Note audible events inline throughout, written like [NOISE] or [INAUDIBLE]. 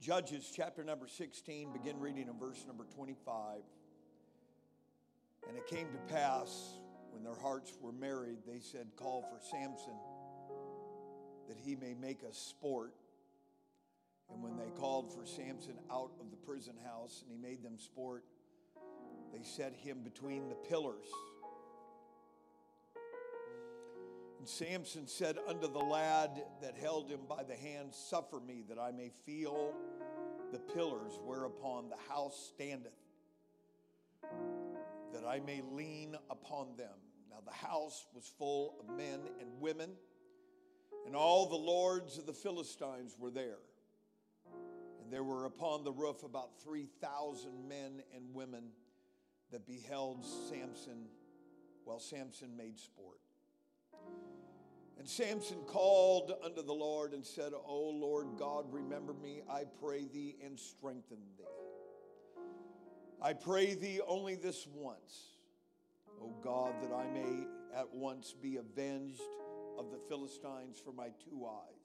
Judges chapter number 16, begin reading in verse number 25. And it came to pass when their hearts were merry, they said, Call for Samson that he may make us sport. And when they called for Samson out of the prison house and he made them sport, they set him between the pillars. And Samson said unto the lad that held him by the hand, Suffer me that I may feel the pillars whereupon the house standeth, that I may lean upon them. Now the house was full of men and women, and all the lords of the Philistines were there. And there were upon the roof about 3,000 men and women that beheld Samson while Samson made sport. And Samson called unto the Lord and said, O Lord God, remember me, I pray thee, and strengthen thee. I pray thee only this once, O God, that I may at once be avenged of the Philistines for my two eyes.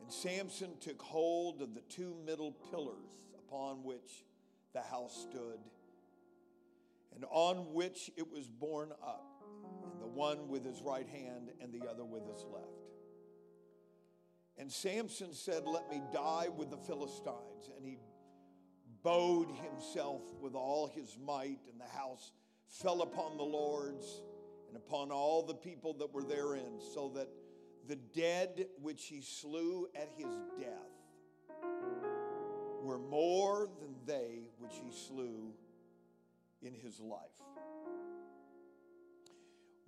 And Samson took hold of the two middle pillars upon which the house stood, and on which it was borne up one with his right hand and the other with his left. And Samson said, Let me die with the Philistines. And he bowed himself with all his might, and the house fell upon the lords and upon all the people that were therein, so that the dead which he slew at his death were more than they which he slew in his life.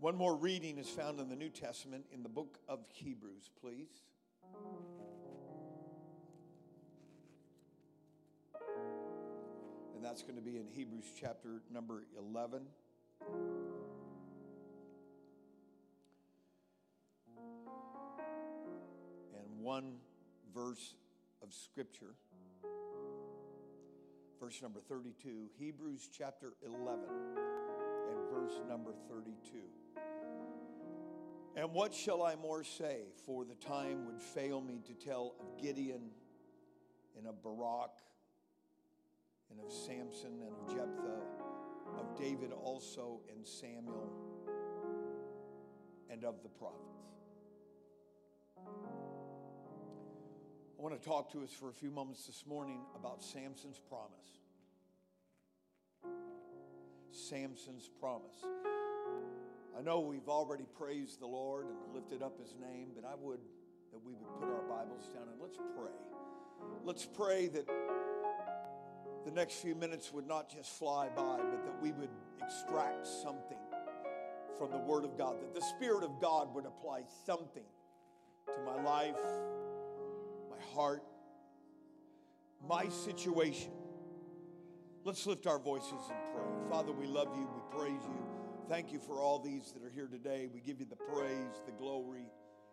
One more reading is found in the New Testament in the book of Hebrews, please. And that's going to be in Hebrews chapter number 11. And one verse of Scripture, verse number 32, Hebrews chapter 11 and verse number 32. And what shall I more say? For the time would fail me to tell of Gideon and of Barak and of Samson and of Jephthah, of David also and Samuel and of the prophets. I want to talk to us for a few moments this morning about Samson's promise. Samson's promise. I know we've already praised the Lord and lifted up his name, but I would that we would put our Bibles down and let's pray. Let's pray that the next few minutes would not just fly by, but that we would extract something from the Word of God, that the Spirit of God would apply something to my life, my heart, my situation. Let's lift our voices and pray. Father, we love you, we praise you. Thank you for all these that are here today. We give you the praise, the glory,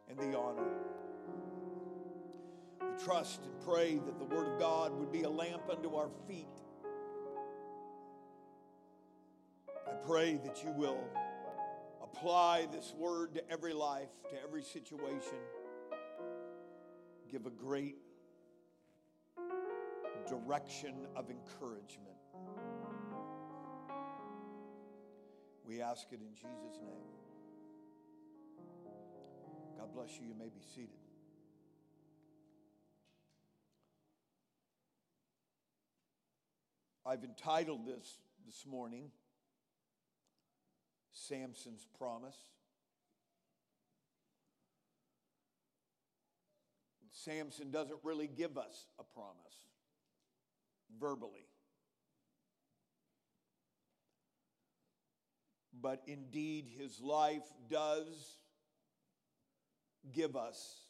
and the honor. We trust and pray that the Word of God would be a lamp unto our feet. I pray that you will apply this Word to every life, to every situation. Give a great direction of encouragement. We ask it in Jesus' name. God bless you. You may be seated. I've entitled this this morning Samson's Promise. Samson doesn't really give us a promise verbally. But indeed his life does give us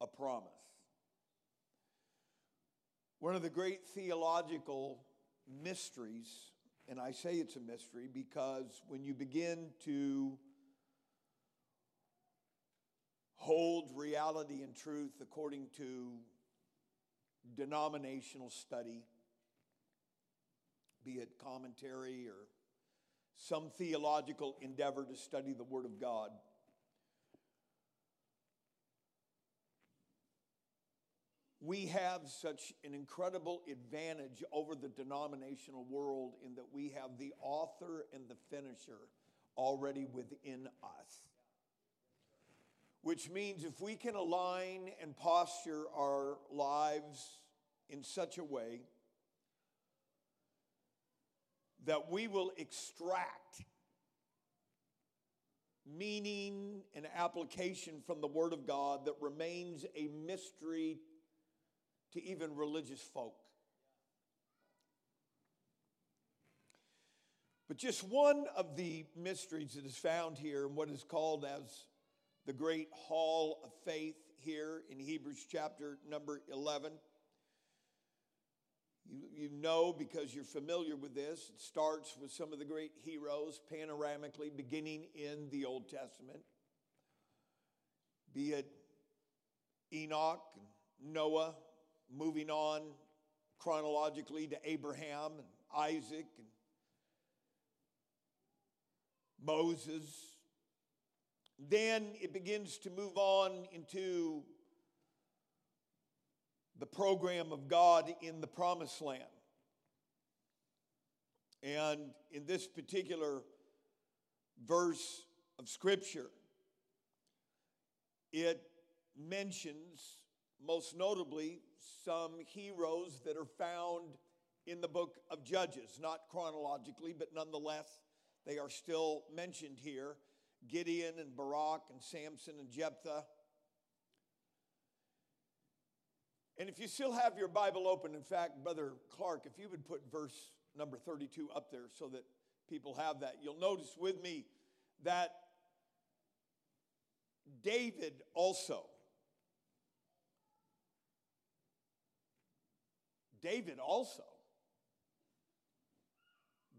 a promise. One of the great theological mysteries, and I say it's a mystery because when you begin to hold reality and truth according to denominational study, be it commentary or some theological endeavor to study the Word of God. we have such an incredible advantage over the denominational world in that we have the author and the finisher already within us. Which means if we can align and posture our lives in such a way that we will extract meaning and application from the Word of God that remains a mystery to even religious folk. But just one of the mysteries that is found here in what is called as the great hall of faith here in Hebrews chapter number 11. You, you know because you're familiar with this. It starts with some of the great heroes panoramically beginning in the Old Testament, be it Enoch, Noah, moving on chronologically to Abraham and Isaac and Moses. Then it begins to move on into the program of God in the promised land. And in this particular verse of Scripture, it mentions most notably some heroes that are found in the book of Judges, not chronologically, but nonetheless, they are still mentioned here Gideon and Barak and Samson and Jephthah. And if you still have your Bible open, in fact, Brother Clark, if you would put verse number 32 up there so that people have that, you'll notice with me that David also David also.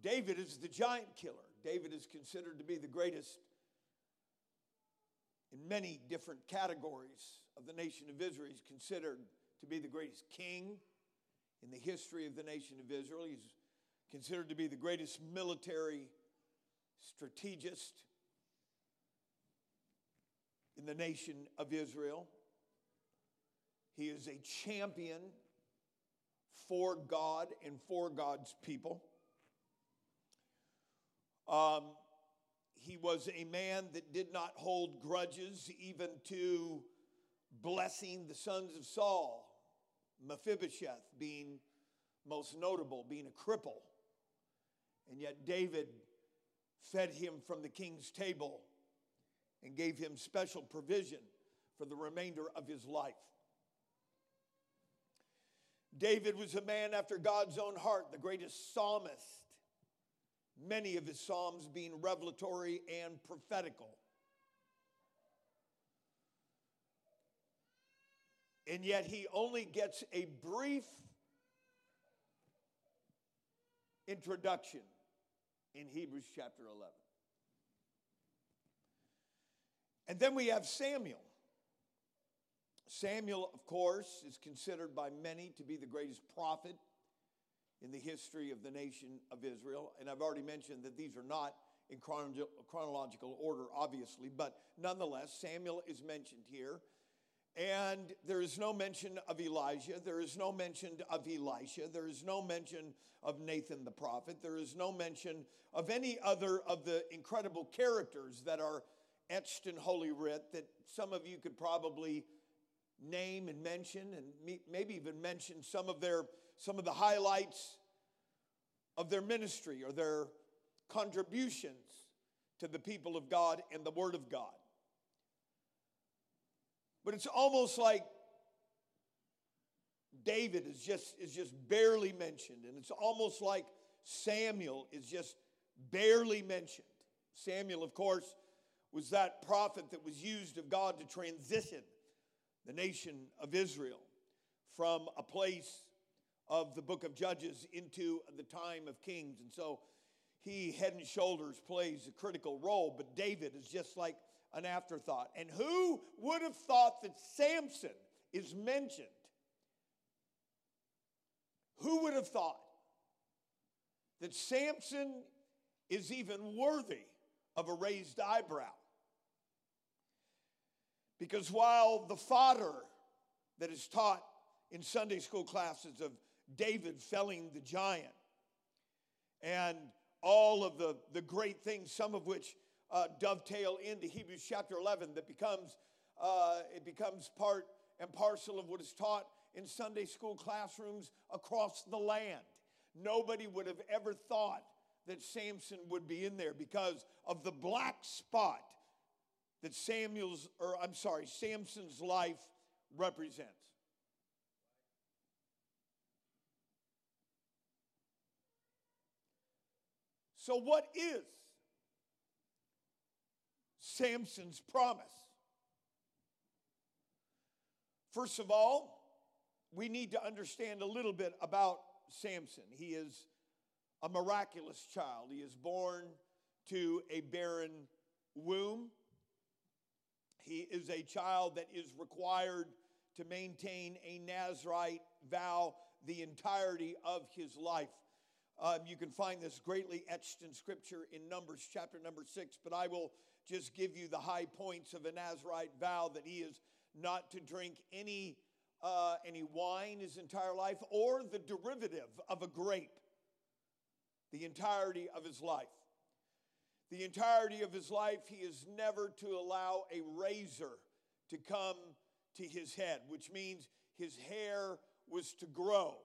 David is the giant killer. David is considered to be the greatest in many different categories of the nation of Israel. He's considered to be the greatest king in the history of the nation of Israel. He's considered to be the greatest military strategist in the nation of Israel. He is a champion for God and for God's people. Um, he was a man that did not hold grudges even to blessing the sons of Saul, Mephibosheth being most notable, being a cripple. And yet David fed him from the king's table and gave him special provision for the remainder of his life. David was a man after God's own heart, the greatest psalmist, many of his psalms being revelatory and prophetical. And yet he only gets a brief introduction in Hebrews chapter 11. And then we have Samuel. Samuel, of course, is considered by many to be the greatest prophet in the history of the nation of Israel. And I've already mentioned that these are not in chronological order, obviously, but nonetheless, Samuel is mentioned here. And there is no mention of Elijah. There is no mention of Elisha. There is no mention of Nathan the prophet. There is no mention of any other of the incredible characters that are etched in Holy Writ that some of you could probably name and mention and maybe even mention some of their some of the highlights of their ministry or their contributions to the people of God and the word of God. But it's almost like David is just is just barely mentioned and it's almost like Samuel is just barely mentioned. Samuel of course was that prophet that was used of God to transition the nation of Israel from a place of the book of Judges into the time of Kings. And so he, head and shoulders, plays a critical role, but David is just like an afterthought. And who would have thought that Samson is mentioned? Who would have thought that Samson is even worthy of a raised eyebrow? Because while the fodder that is taught in Sunday school classes of David felling the giant and all of the, the great things, some of which uh, dovetail into Hebrews chapter 11 that becomes, uh, it becomes part and parcel of what is taught in Sunday school classrooms across the land. Nobody would have ever thought that Samson would be in there because of the black spot that Samuel's, or I'm sorry, Samson's life represents. So, what is Samson's promise? First of all, we need to understand a little bit about Samson. He is a miraculous child. He is born to a barren womb. He is a child that is required to maintain a Nazarite vow the entirety of his life. Um, you can find this greatly etched in Scripture in Numbers chapter number six, but I will just give you the high points of a Nazarite vow that he is not to drink any, uh, any wine his entire life or the derivative of a grape the entirety of his life. The entirety of his life, he is never to allow a razor to come to his head, which means his hair was to grow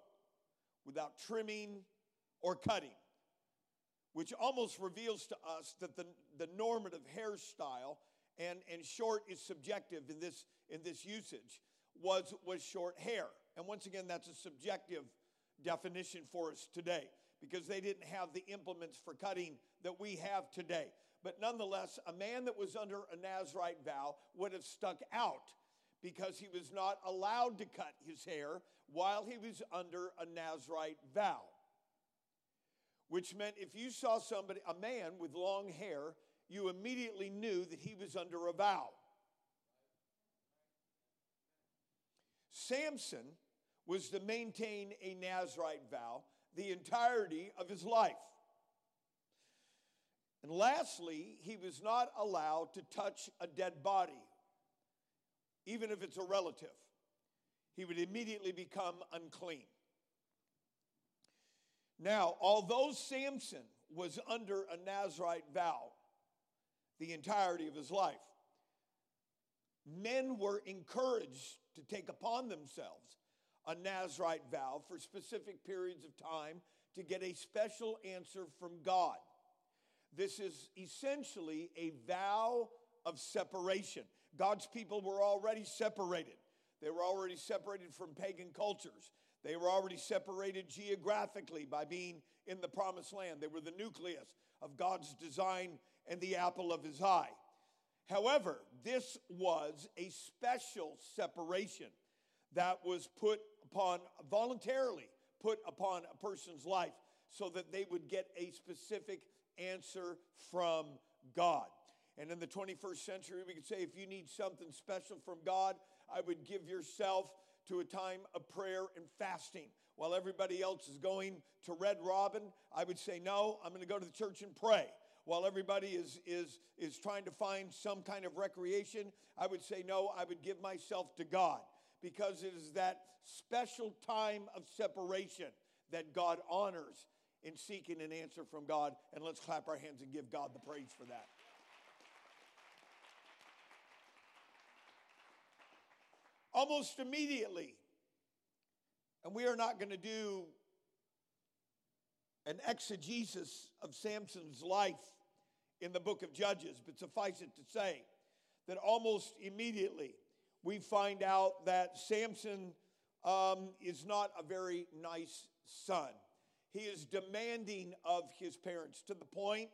without trimming or cutting, which almost reveals to us that the, the normative hairstyle and, and short is subjective in this, in this usage was, was short hair. And once again, that's a subjective definition for us today because they didn't have the implements for cutting that we have today. But nonetheless, a man that was under a Nazarite vow would have stuck out because he was not allowed to cut his hair while he was under a Nazarite vow. Which meant if you saw somebody, a man with long hair, you immediately knew that he was under a vow. Samson was to maintain a Nazarite vow the entirety of his life. And lastly, he was not allowed to touch a dead body, even if it's a relative. He would immediately become unclean. Now, although Samson was under a Nazarite vow the entirety of his life, men were encouraged to take upon themselves a Nazarite vow for specific periods of time to get a special answer from God. This is essentially a vow of separation. God's people were already separated. They were already separated from pagan cultures. They were already separated geographically by being in the promised land. They were the nucleus of God's design and the apple of his eye. However, this was a special separation that was put upon voluntarily put upon a person's life so that they would get a specific answer from God. And in the 21st century, we could say if you need something special from God, I would give yourself to a time of prayer and fasting. While everybody else is going to Red Robin, I would say, no, I'm going to go to the church and pray. While everybody is, is, is trying to find some kind of recreation, I would say, no, I would give myself to God because it is that special time of separation that God honors in seeking an answer from God. And let's clap our hands and give God the praise for that. Almost immediately, and we are not going to do an exegesis of Samson's life in the book of Judges, but suffice it to say that almost immediately we find out that Samson um, is not a very nice son. He is demanding of his parents to the point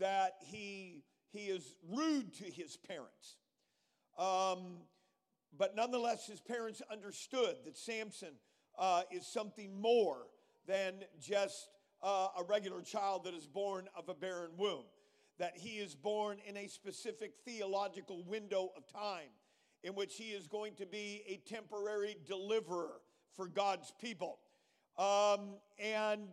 that he, he is rude to his parents. Um, but nonetheless, his parents understood that Samson uh, is something more than just uh, a regular child that is born of a barren womb, that he is born in a specific theological window of time in which he is going to be a temporary deliverer for God's people. Um, and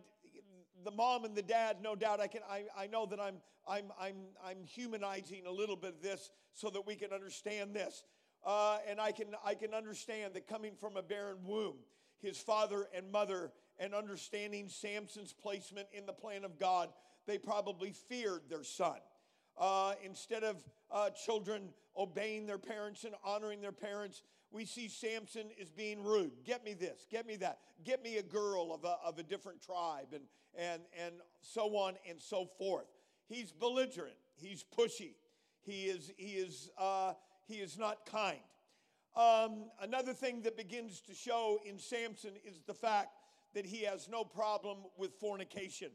the mom and the dad, no doubt, I can. I, I know that I'm I'm I'm I'm humanizing a little bit of this so that we can understand this. Uh, and I can, I can understand that coming from a barren womb, his father and mother, and understanding Samson's placement in the plan of God, they probably feared their son. Uh, instead of uh, children obeying their parents and honoring their parents, we see Samson is being rude. Get me this, get me that, get me a girl of a, of a different tribe, and, and, and so on and so forth. He's belligerent, he's pushy, he is, he is, uh, he is not kind. Um, another thing that begins to show in Samson is the fact that he has no problem with fornication.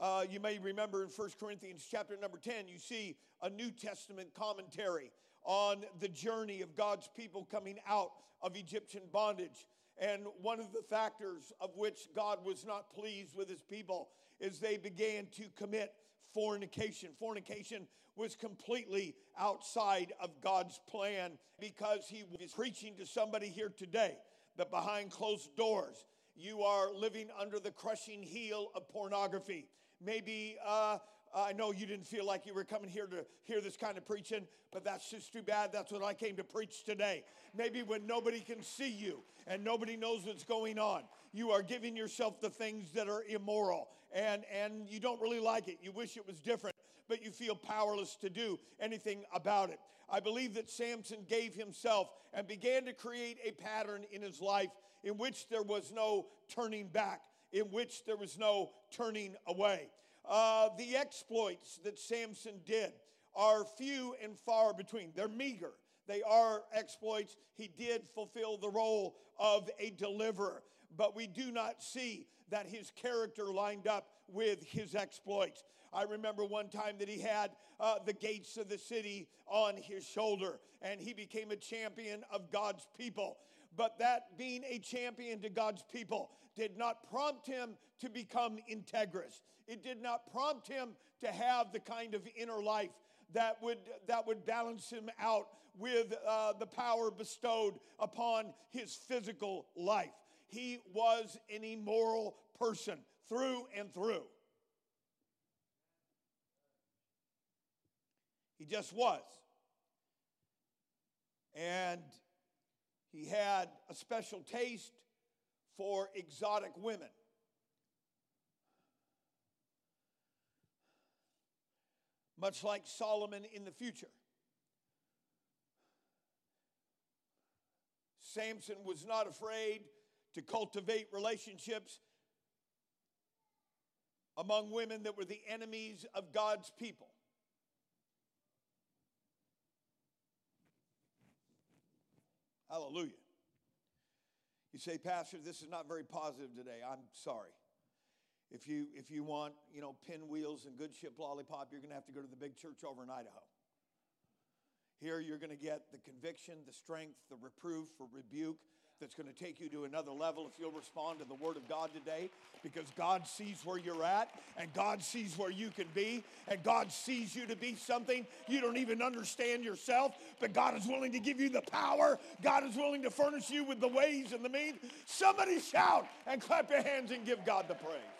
Uh, you may remember in 1 Corinthians chapter number 10, you see a New Testament commentary on the journey of God's people coming out of Egyptian bondage. And one of the factors of which God was not pleased with his people is they began to commit fornication. Fornication was completely outside of God's plan because he was preaching to somebody here today that behind closed doors, you are living under the crushing heel of pornography. Maybe uh, I know you didn't feel like you were coming here to hear this kind of preaching, but that's just too bad. That's what I came to preach today. Maybe when nobody can see you and nobody knows what's going on, you are giving yourself the things that are immoral and, and you don't really like it. You wish it was different, but you feel powerless to do anything about it. I believe that Samson gave himself and began to create a pattern in his life in which there was no turning back in which there was no turning away. Uh, the exploits that Samson did are few and far between. They're meager. They are exploits. He did fulfill the role of a deliverer, but we do not see that his character lined up with his exploits. I remember one time that he had uh, the gates of the city on his shoulder, and he became a champion of God's people. But that being a champion to God's people did not prompt him to become integrous. It did not prompt him to have the kind of inner life that would, that would balance him out with uh, the power bestowed upon his physical life. He was an immoral person through and through. He just was. And he had a special taste for exotic women. Much like Solomon in the future. Samson was not afraid to cultivate relationships among women that were the enemies of God's people. Hallelujah. You say, Pastor, this is not very positive today. I'm sorry. If you, if you want, you know, pinwheels and good ship lollipop, you're going to have to go to the big church over in Idaho. Here, you're going to get the conviction, the strength, the reproof, the rebuke, that's going to take you to another level if you'll respond to the Word of God today because God sees where you're at and God sees where you can be and God sees you to be something you don't even understand yourself, but God is willing to give you the power. God is willing to furnish you with the ways and the means. Somebody shout and clap your hands and give God the praise.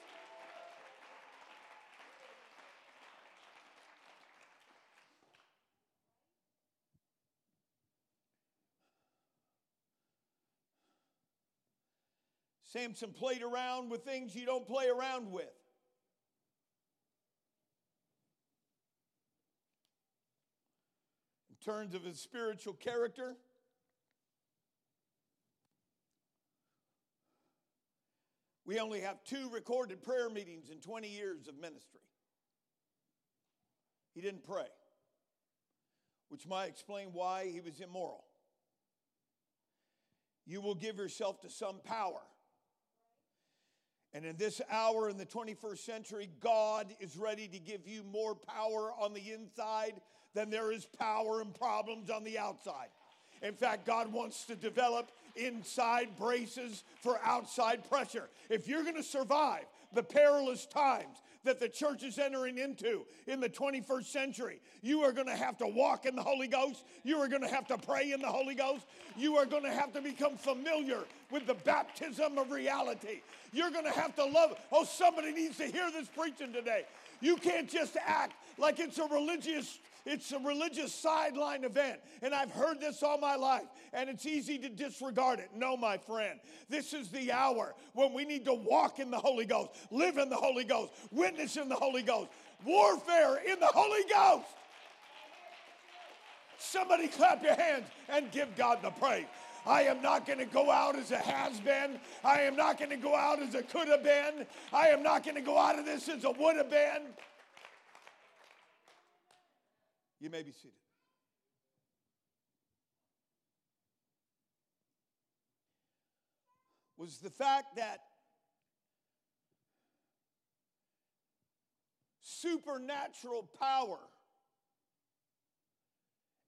Samson played around with things you don't play around with. In terms of his spiritual character, we only have two recorded prayer meetings in 20 years of ministry. He didn't pray, which might explain why he was immoral. You will give yourself to some power and in this hour in the 21st century, God is ready to give you more power on the inside than there is power and problems on the outside. In fact, God wants to develop inside braces for outside pressure. If you're going to survive the perilous times that the church is entering into in the 21st century. You are going to have to walk in the Holy Ghost. You are going to have to pray in the Holy Ghost. You are going to have to become familiar with the baptism of reality. You're going to have to love. Oh, somebody needs to hear this preaching today. You can't just act like it's a religious It's a religious sideline event. And I've heard this all my life, and it's easy to disregard it. No, my friend, this is the hour when we need to walk in the Holy Ghost, live in the Holy Ghost, witness in the Holy Ghost, warfare in the Holy Ghost. Somebody clap your hands and give God the praise. I am not going to go out as a has been. I am not going to go out as a could have been. I am not going to go out of this as a would have been. You may be seated. Was the fact that supernatural power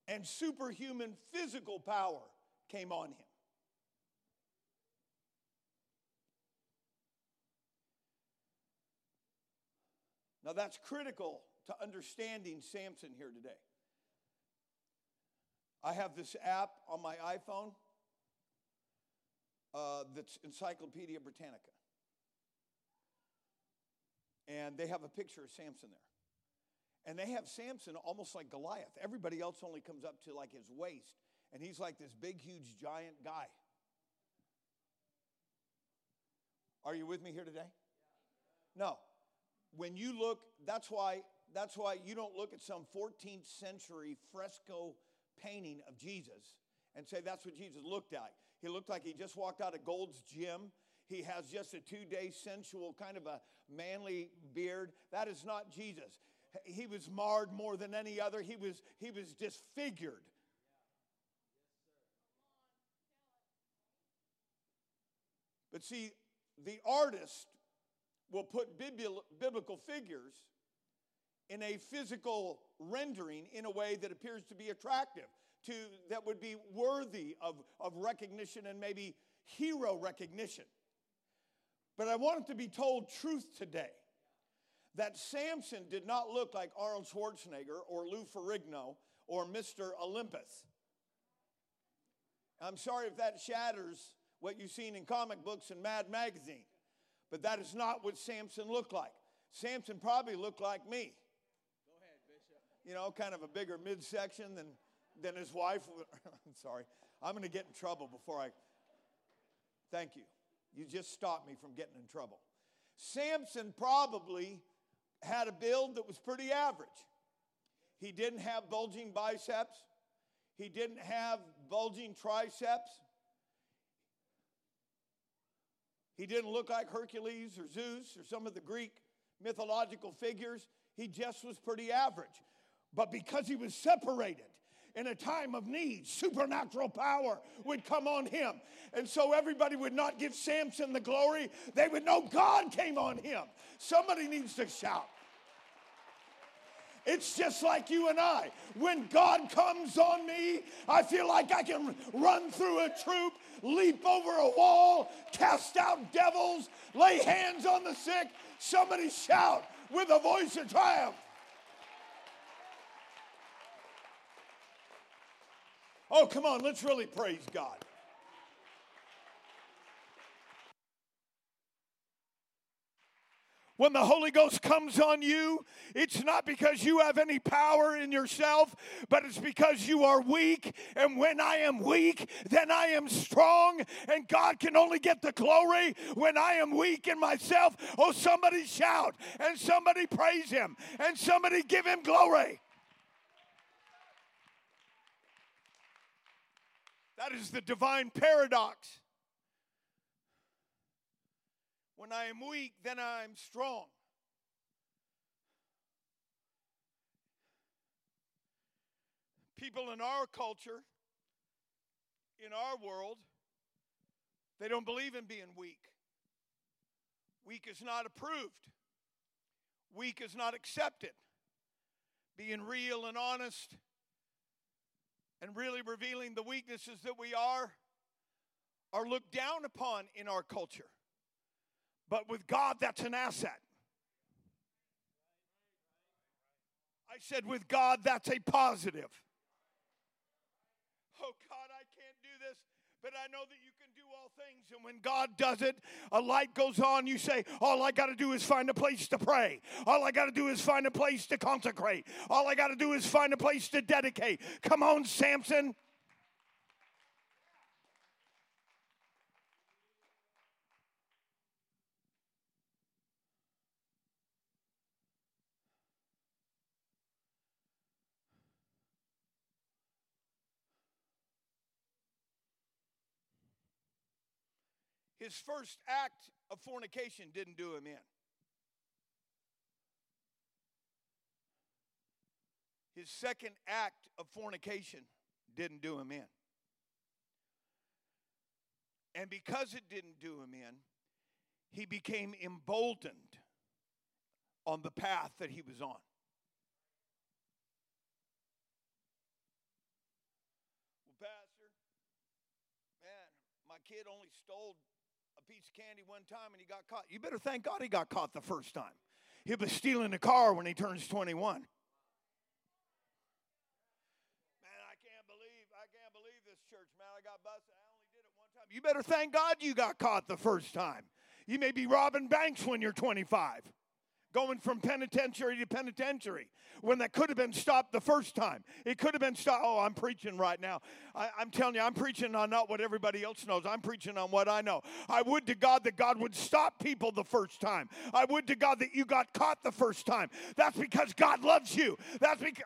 and superhuman physical power came on him. Now, that's critical to understanding Samson here today. I have this app on my iPhone uh, that's Encyclopedia Britannica. And they have a picture of Samson there. And they have Samson almost like Goliath. Everybody else only comes up to like his waist, and he's like this big, huge, giant guy. Are you with me here today? No. When you look, that's why that's why you don't look at some 14th century fresco painting of Jesus and say that's what Jesus looked like. He looked like he just walked out of Gold's Gym. He has just a two day sensual kind of a manly beard. That is not Jesus. He was marred more than any other. He was, he was disfigured. But see, the artist will put biblical figures in a physical rendering in a way that appears to be attractive to that would be worthy of, of recognition and maybe hero recognition. But i want it to be told truth today that samson did not look like arnold schwarzenegger or lou ferrigno or mr olympus. I'm sorry if that shatters what you've seen in comic books and mad magazine but that is not what samson looked like. Samson probably looked like me you know, kind of a bigger midsection than, than his wife. [LAUGHS] I'm sorry. I'm going to get in trouble before I. Thank you. You just stopped me from getting in trouble. Samson probably had a build that was pretty average. He didn't have bulging biceps, he didn't have bulging triceps. He didn't look like Hercules or Zeus or some of the Greek mythological figures. He just was pretty average. But because he was separated, in a time of need, supernatural power would come on him. And so everybody would not give Samson the glory. They would know God came on him. Somebody needs to shout. It's just like you and I. When God comes on me, I feel like I can run through a troop, leap over a wall, cast out devils, lay hands on the sick. Somebody shout with a voice of triumph. Oh, come on, let's really praise God. When the Holy Ghost comes on you, it's not because you have any power in yourself, but it's because you are weak. And when I am weak, then I am strong. And God can only get the glory when I am weak in myself. Oh, somebody shout and somebody praise Him and somebody give Him glory. That is the divine paradox. When I am weak, then I am strong. People in our culture, in our world, they don't believe in being weak. Weak is not approved, weak is not accepted. Being real and honest and really revealing the weaknesses that we are are looked down upon in our culture. But with God, that's an asset. I said, with God, that's a positive. Oh, God, I can't do this But I know that you things. And when God does it, a light goes on. You say, All I got to do is find a place to pray. All I got to do is find a place to consecrate. All I got to do is find a place to dedicate. Come on, Samson. His first act of fornication didn't do him in. His second act of fornication didn't do him in. And because it didn't do him in, he became emboldened on the path that he was on. Well, Pastor, man, my kid only stole piece of candy one time and he got caught. You better thank God he got caught the first time. He'll be stealing a car when he turns 21. Man, I can't believe, I can't believe this church, man. I got busted. I only did it one time. You better thank God you got caught the first time. You may be robbing banks when you're 25 going from penitentiary to penitentiary when that could have been stopped the first time. It could have been stopped. Oh, I'm preaching right now. I, am telling you, I'm preaching on not what everybody else knows. I'm preaching on what I know. I would to God that God would stop people the first time. I would to God that you got caught the first time. That's because God loves you. That's because.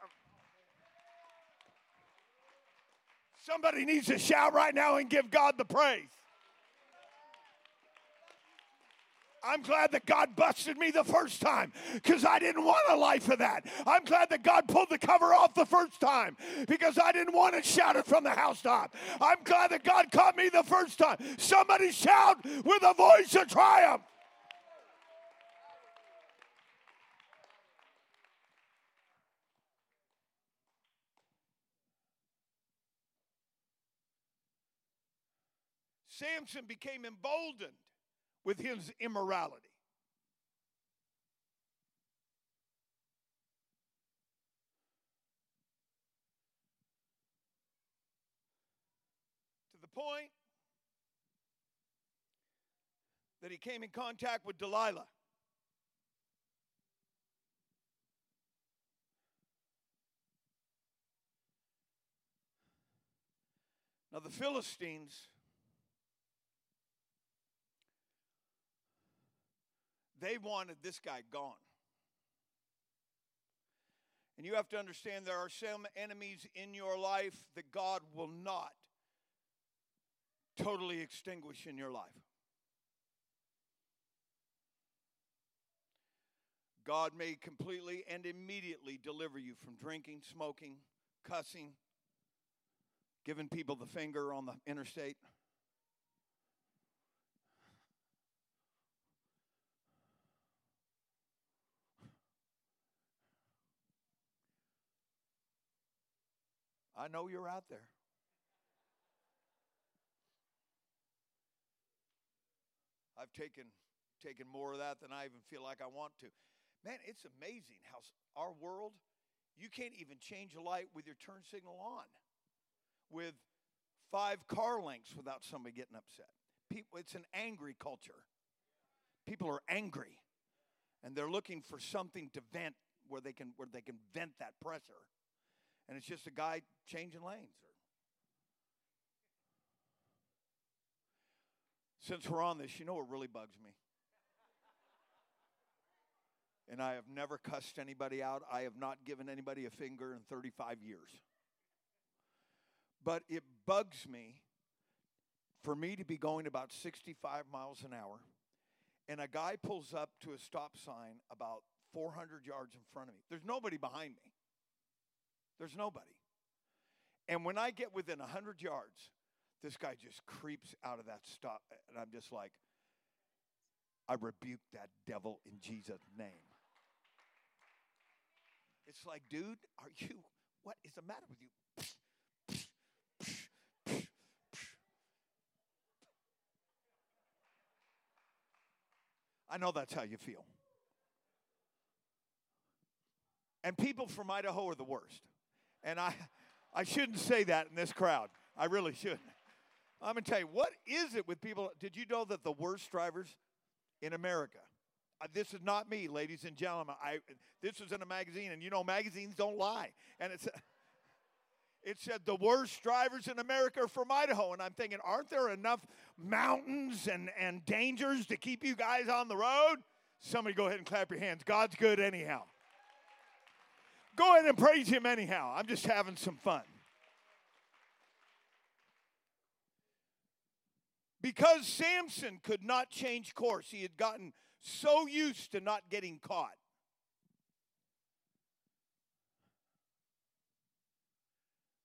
Somebody needs to shout right now and give God the praise. I'm glad that God busted me the first time because I didn't want a life of that. I'm glad that God pulled the cover off the first time because I didn't want it from the housetop. I'm glad that God caught me the first time. Somebody shout with a voice of triumph. Samson became emboldened with his immorality. To the point that he came in contact with Delilah. Now, the Philistines They wanted this guy gone. And you have to understand there are some enemies in your life that God will not totally extinguish in your life. God may completely and immediately deliver you from drinking, smoking, cussing, giving people the finger on the interstate. I know you're out there. I've taken taken more of that than I even feel like I want to. Man, it's amazing how our world you can't even change a light with your turn signal on with five car lengths without somebody getting upset. People, it's an angry culture. People are angry and they're looking for something to vent where they can where they can vent that pressure and it's just a guy changing lanes. Since we're on this, you know what really bugs me? And I have never cussed anybody out. I have not given anybody a finger in 35 years. But it bugs me for me to be going about 65 miles an hour and a guy pulls up to a stop sign about 400 yards in front of me. There's nobody behind me. There's nobody. And when I get within 100 yards, this guy just creeps out of that stop. And I'm just like, I rebuke that devil in Jesus' name. It's like, dude, are you, what is the matter with you? I know that's how you feel. And people from Idaho are the worst. And I, I shouldn't say that in this crowd. I really shouldn't. I'm going to tell you, what is it with people? Did you know that the worst drivers in America? Uh, this is not me, ladies and gentlemen. I this was in a magazine, and you know magazines don't lie. And it's [LAUGHS] it said the worst drivers in America are from Idaho, and I'm thinking, aren't there enough mountains and and dangers to keep you guys on the road? Somebody go ahead and clap your hands. God's good anyhow. Go ahead and praise Him anyhow. I'm just having some fun. Because Samson could not change course, he had gotten so used to not getting caught.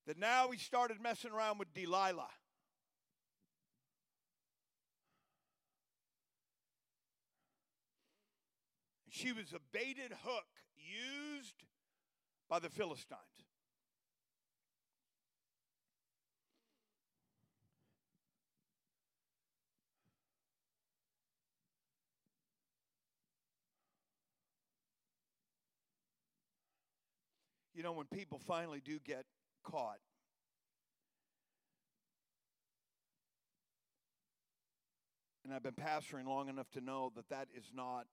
That now he started messing around with Delilah. She was a baited hook used by the Philistines. You know, when people finally do get caught, and I've been pastoring long enough to know that that is not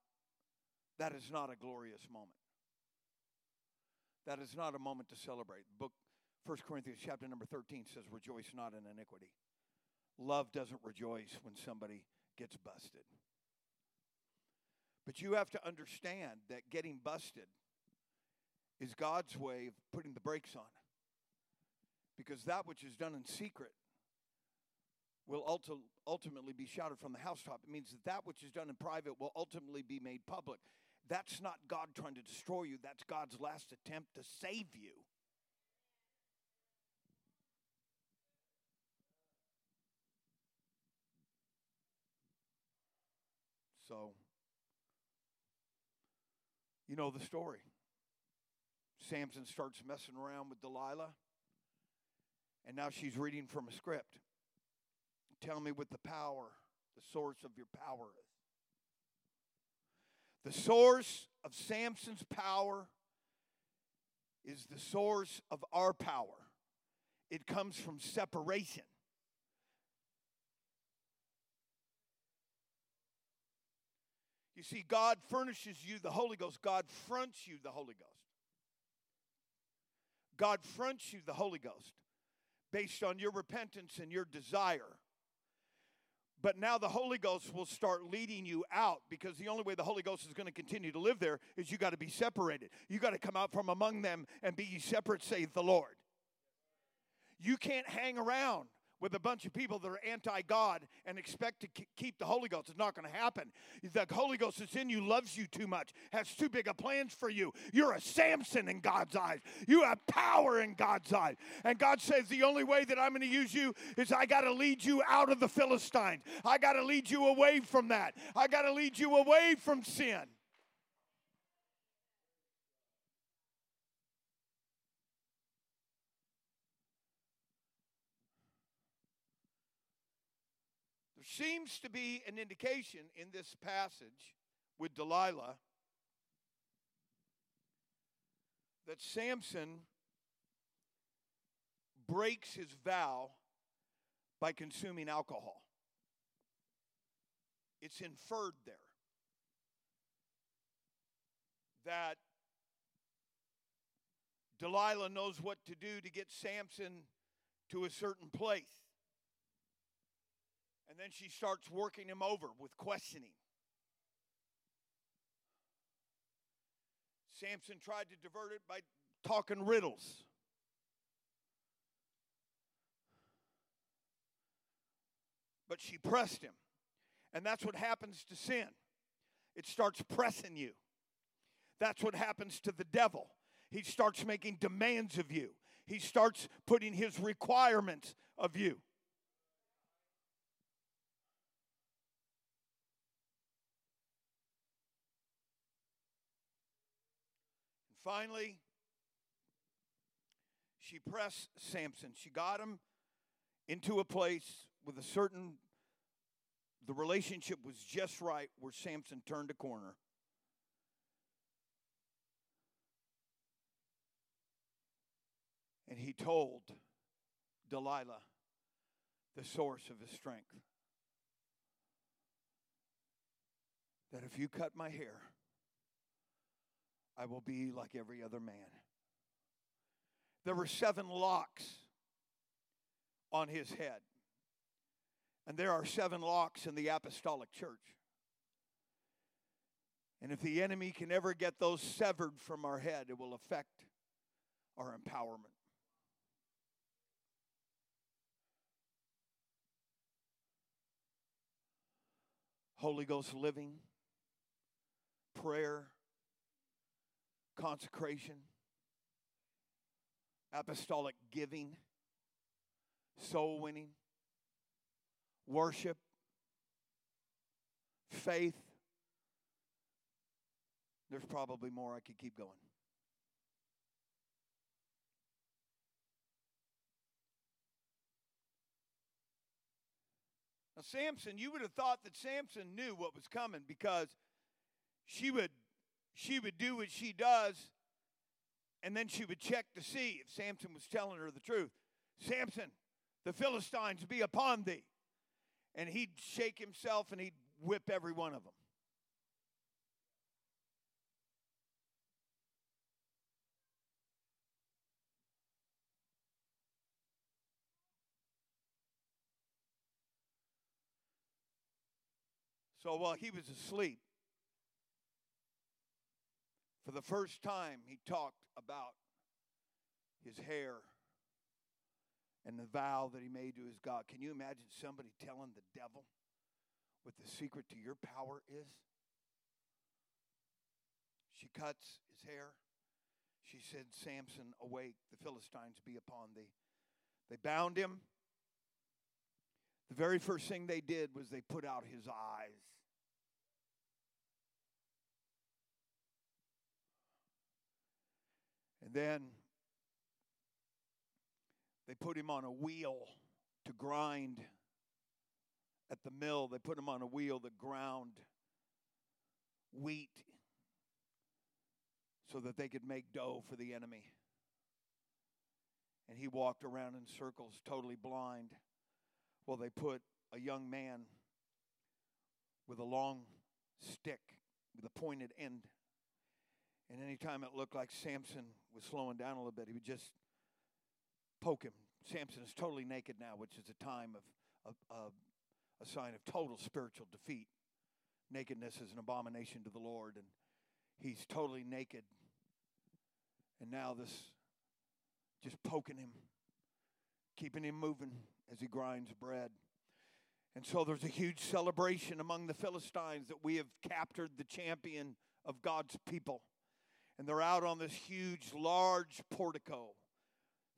that is not a glorious moment. That is not a moment to celebrate. Book 1 Corinthians chapter number 13 says rejoice not in iniquity. Love doesn't rejoice when somebody gets busted. But you have to understand that getting busted is God's way of putting the brakes on. Because that which is done in secret will ulti- ultimately be shouted from the housetop. It means that that which is done in private will ultimately be made public. That's not God trying to destroy you, that's God's last attempt to save you. So, you know the story. Samson starts messing around with Delilah, and now she's reading from a script. Tell me what the power, the source of your power is. The source of Samson's power is the source of our power. It comes from separation. You see, God furnishes you the Holy Ghost, God fronts you the Holy Ghost. God fronts you the Holy Ghost based on your repentance and your desire. But now the Holy Ghost will start leading you out because the only way the Holy Ghost is going to continue to live there is you got to be separated. You got to come out from among them and be separate, saith the Lord. You can't hang around with a bunch of people that are anti God and expect to keep the Holy Ghost. It's not going to happen. The Holy Ghost that's in you loves you too much, has too big of plans for you. You're a Samson in God's eyes. You have power in God's eyes. And God says, The only way that I'm going to use you is I got to lead you out of the Philistines. I got to lead you away from that. I got to lead you away from sin. Seems to be an indication in this passage with Delilah that Samson breaks his vow by consuming alcohol. It's inferred there that Delilah knows what to do to get Samson to a certain place. And then she starts working him over with questioning. Samson tried to divert it by talking riddles. But she pressed him. And that's what happens to sin it starts pressing you. That's what happens to the devil. He starts making demands of you, he starts putting his requirements of you. Finally, she pressed Samson. She got him into a place with a certain, the relationship was just right where Samson turned a corner. And he told Delilah the source of his strength. That if you cut my hair, I will be like every other man. There were seven locks on his head. And there are seven locks in the apostolic church. And if the enemy can ever get those severed from our head, it will affect our empowerment. Holy Ghost living, prayer, consecration, apostolic giving, soul winning, worship, faith. There's probably more I could keep going. Now, Samson, you would have thought that Samson knew what was coming because she would she would do what she does and then she would check to see if Samson was telling her the truth. Samson, the Philistines be upon thee. And he'd shake himself and he'd whip every one of them. So while he was asleep, for the first time, he talked about his hair and the vow that he made to his God. Can you imagine somebody telling the devil what the secret to your power is? She cuts his hair. She said, Samson, awake, the Philistines be upon thee. They bound him. The very first thing they did was they put out his eyes. Then they put him on a wheel to grind at the mill. They put him on a wheel that ground wheat so that they could make dough for the enemy. And he walked around in circles, totally blind. Well, they put a young man with a long stick with a pointed end. And anytime it looked like Samson was slowing down a little bit, he would just poke him. Samson is totally naked now, which is a time of, of, of a sign of total spiritual defeat. Nakedness is an abomination to the Lord, and he's totally naked. And now this just poking him, keeping him moving as he grinds bread. And so there's a huge celebration among the Philistines that we have captured the champion of God's people. And they're out on this huge, large portico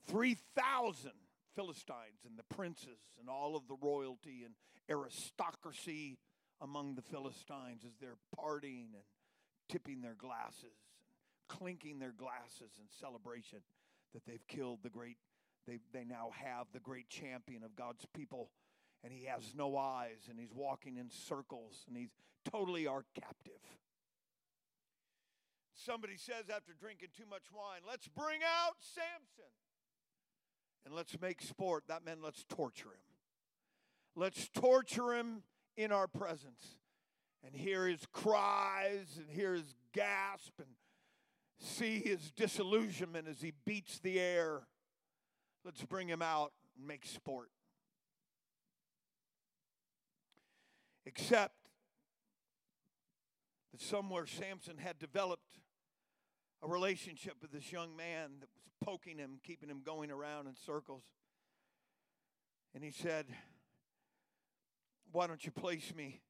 3,000 Philistines and the princes and all of the royalty and aristocracy among the Philistines as they're partying and tipping their glasses and clinking their glasses in celebration that they've killed the great, they, they now have the great champion of God's people. And he has no eyes and he's walking in circles and he's totally our captive. Somebody says after drinking too much wine, let's bring out Samson and let's make sport. That meant let's torture him. Let's torture him in our presence and hear his cries and hear his gasp and see his disillusionment as he beats the air. Let's bring him out and make sport. Except that somewhere Samson had developed a relationship with this young man that was poking him, keeping him going around in circles. And he said, Why don't you place me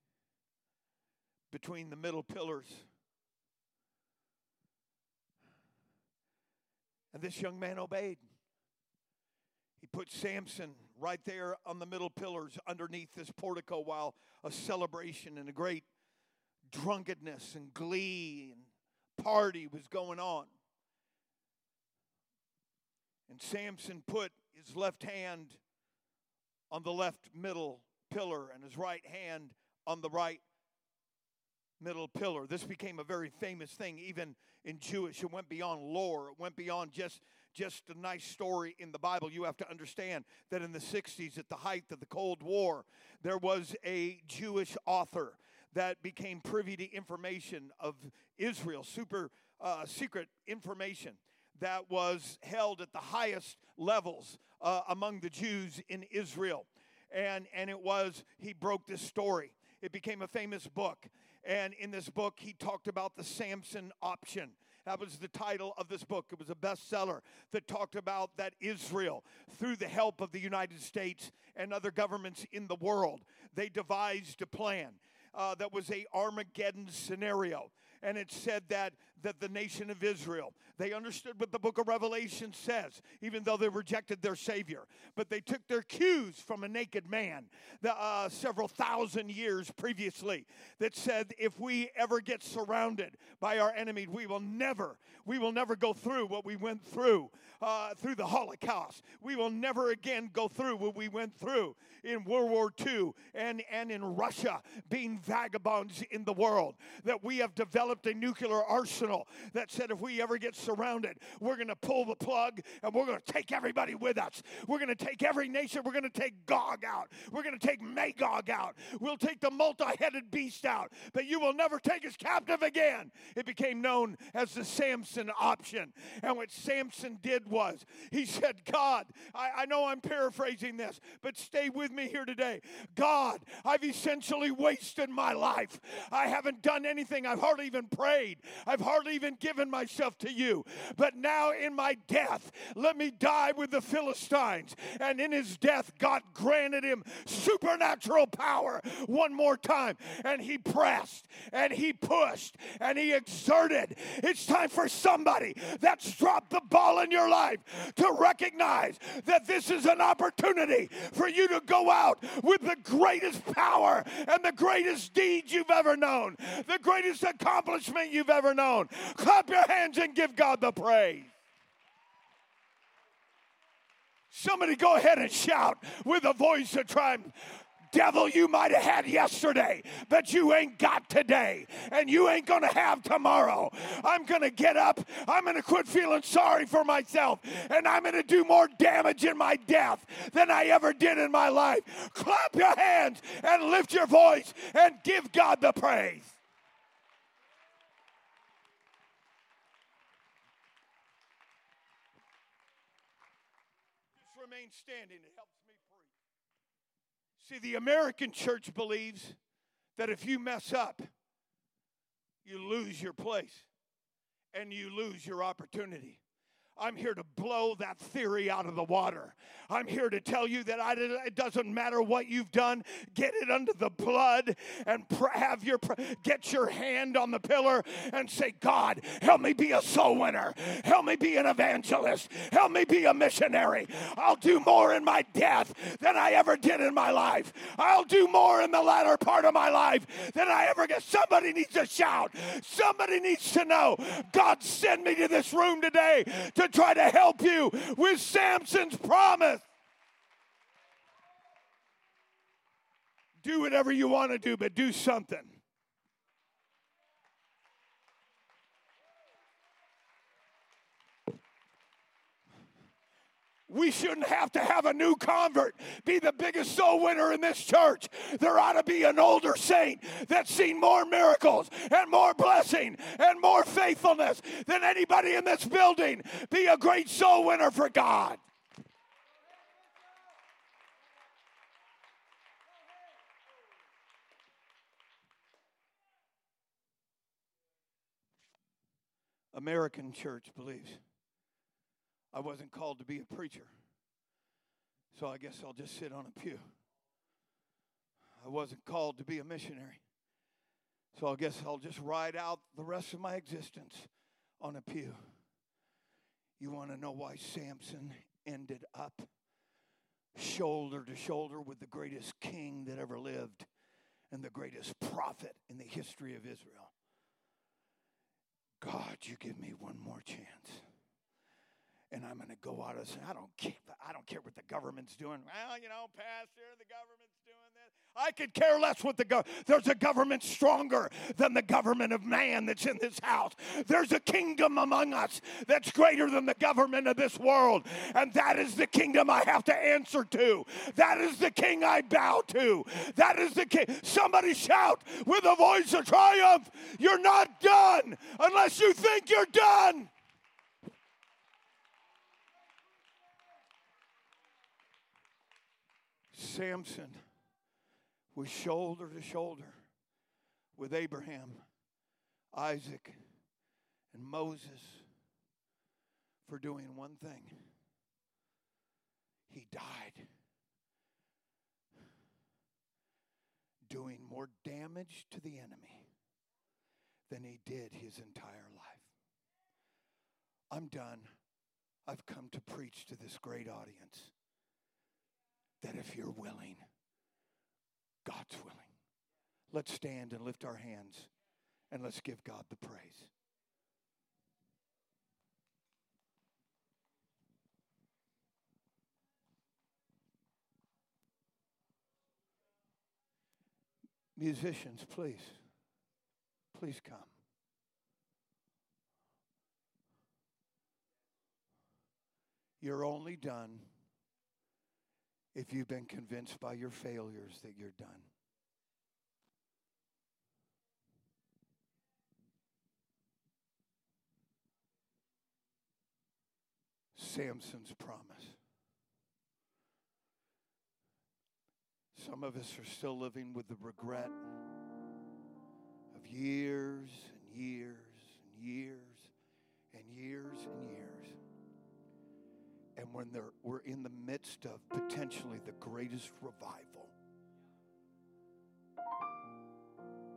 between the middle pillars? And this young man obeyed. He put Samson right there on the middle pillars underneath this portico while a celebration and a great drunkenness and glee and party was going on. And Samson put his left hand on the left middle pillar and his right hand on the right middle pillar. This became a very famous thing, even in Jewish. It went beyond lore, it went beyond just, just a nice story in the Bible. You have to understand that in the 60s, at the height of the Cold War, there was a Jewish author that became privy to information of Israel, super uh, secret information that was held at the highest levels uh, among the Jews in Israel. And, and it was, he broke this story. It became a famous book. And in this book, he talked about the Samson option. That was the title of this book. It was a bestseller that talked about that Israel, through the help of the United States and other governments in the world, they devised a plan uh, that was a Armageddon scenario and it said that that the nation of Israel they understood what the book of Revelation says, even though they rejected their Savior. But they took their cues from a naked man the, uh, several thousand years previously that said, if we ever get surrounded by our enemy, we will never, we will never go through what we went through uh, through the Holocaust. We will never again go through what we went through in World War II and, and in Russia, being vagabonds in the world. That we have developed a nuclear arsenal that said if we ever get surrounded, we're going to pull the plug and we're going to take everybody with us. We're going to take every nation. We're going to take Gog out. We're going to take Magog out. We'll take the multi headed beast out. But you will never take us captive again. It became known as the Samson option. And what Samson did was he said, God, I, I know I'm paraphrasing this, but stay with me here today. God, I've essentially wasted my life. I haven't done anything. I've hardly even prayed. I've hardly even given myself to you. But now in my death, let me die with the Philistines. And in his death, God granted him supernatural power one more time. And he pressed and he pushed and he exerted. It's time for somebody that's dropped the ball in your life life to recognize that this is an opportunity for you to go out with the greatest power and the greatest deeds you've ever known, the greatest accomplishment you've ever known. Clap your hands and give God the praise. Somebody go ahead and shout with a voice of triumph devil you might have had yesterday, but you ain't got today, and you ain't gonna have tomorrow. I'm gonna get up, I'm gonna quit feeling sorry for myself, and I'm gonna do more damage in my death than I ever did in my life. Clap your hands and lift your voice and give God the praise. Just remain standing. See, the American church believes that if you mess up, you lose your place and you lose your opportunity. I'm here to blow that theory out of the water. I'm here to tell you that I, it doesn't matter what you've done. Get it under the blood and have your get your hand on the pillar and say, God, help me be a soul winner. Help me be an evangelist. Help me be a missionary. I'll do more in my death than I ever did in my life. I'll do more in the latter part of my life than I ever get. Somebody needs to shout. Somebody needs to know. God sent me to this room today to try to help you with Samson's promise. Do whatever you want to do, but do something. We shouldn't have to have a new convert be the biggest soul winner in this church. There ought to be an older saint that's seen more miracles and more blessing and more faithfulness than anybody in this building. Be a great soul winner for God. American church believes I wasn't called to be a preacher. So I guess I'll just sit on a pew. I wasn't called to be a missionary. So I guess I'll just ride out the rest of my existence on a pew. You want to know why Samson ended up shoulder to shoulder with the greatest king that ever lived and the greatest prophet in the history of Israel? God, you give me one more chance and I'm going to go out and say, I don't care. I don't care what the government's doing. Well, you know, Pastor, the government's doing this. I could care less what the government. There's a government stronger than the government of man that's in this house. There's a kingdom among us that's greater than the government of this world, and that is the kingdom I have to answer to. That is the king I bow to. That is the king. Somebody shout with a voice of triumph, "You're not done unless you think you're done." Samson was shoulder to shoulder with Abraham, Isaac, and Moses for doing one thing. He died doing more damage to the enemy than he did his entire life. I'm done. I've come to preach to this great audience that if you're willing, God's willing. Let's stand and lift our hands and let's give God the praise. Musicians, please, please come. You're only done if you've been convinced by your failures that you're done. Samson's promise. Some of us are still living with the regret of years and years and years and years and years and when we're in the midst of potentially the greatest revival.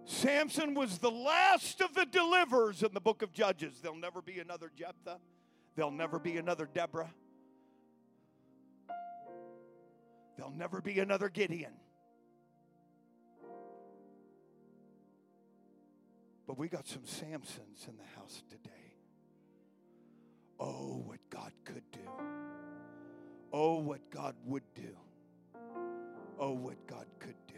Samson was the last of the deliverers in the book of Judges. There'll never be another Jephthah, there'll never be another Deborah, there'll never be another Gideon. But we got some Samsons in the house today. Oh, what God could do. Oh, what God would do. Oh, what God could do.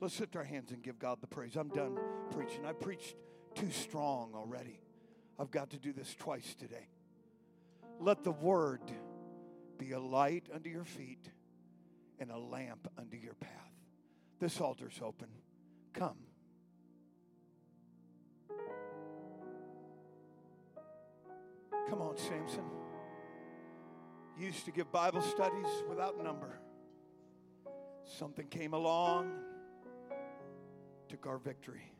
Let's lift our hands and give God the praise. I'm done preaching. I preached too strong already. I've got to do this twice today. Let the word be a light under your feet and a lamp under your path. This altar's open. Come. Come on, Samson used to give Bible studies without number. Something came along, took our victory.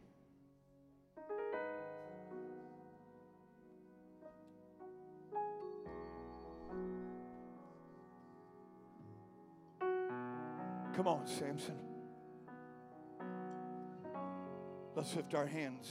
Come on, Samson. Let's lift our hands.